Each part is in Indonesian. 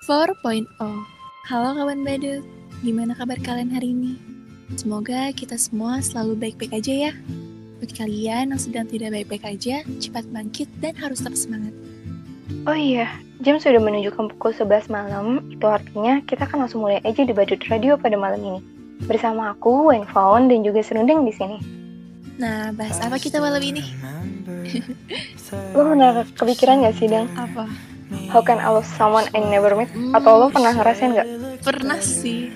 4.0 Halo kawan badut, gimana kabar kalian hari ini? Semoga kita semua selalu baik-baik aja ya. Buat kalian yang sedang tidak baik-baik aja, cepat bangkit dan harus tetap semangat. Oh iya, jam sudah menunjukkan pukul 11 malam, itu artinya kita akan langsung mulai aja di Badut Radio pada malam ini. Bersama aku, Wayne Fawn, dan juga Serunding di sini. Nah, bahas apa kita malam ini? Lo pernah kepikiran gak sih, Dang? Apa? How can I love someone I never met? Atau lo pernah ngerasain gak? Pernah sih.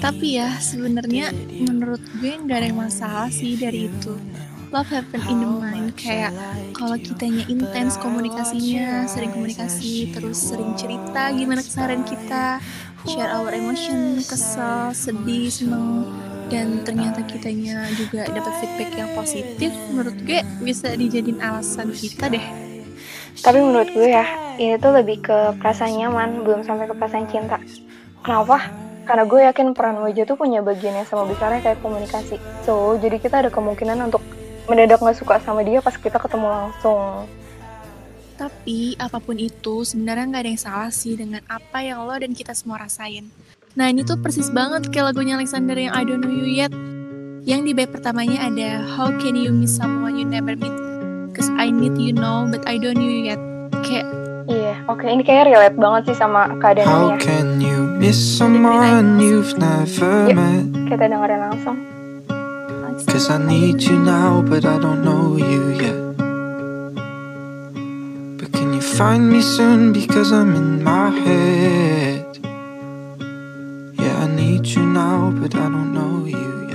Tapi ya, sebenarnya menurut gue nggak ada yang masalah sih dari itu. Love happen in the mind kayak kalau kitanya intens komunikasinya, sering komunikasi, terus sering cerita gimana keseharian kita, share our emotion, kesel, sedih, seneng, dan ternyata kitanya juga dapat feedback yang positif, menurut gue bisa dijadiin alasan kita deh. Tapi menurut gue ya, ini tuh lebih ke perasaan nyaman, belum sampai ke perasaan cinta. Kenapa? Karena gue yakin peran wajah tuh punya bagian yang sama besarnya kayak komunikasi. So, jadi kita ada kemungkinan untuk mendadak gak suka sama dia pas kita ketemu langsung. Tapi apa pun itu sebenarnya nggak ada yang salah sih dengan apa yang lo dan kita semua rasain. Nah ini tuh persis banget kayak lagunya Alexander yang I Don't Know You Yet. Yang di bait pertamanya ada How Can You Miss Someone You Never Meet? because I need you know but I don't you yet kayak Iya, yeah. oke okay. ini kayak relate banget sih sama keadaan How ini ya. Can you miss someone you've never Yuk, met? kita dengerin langsung. Cause I need you now but I don't know you yet But can you find me soon because I'm in my head Yeah, I need you now but I don't know you yet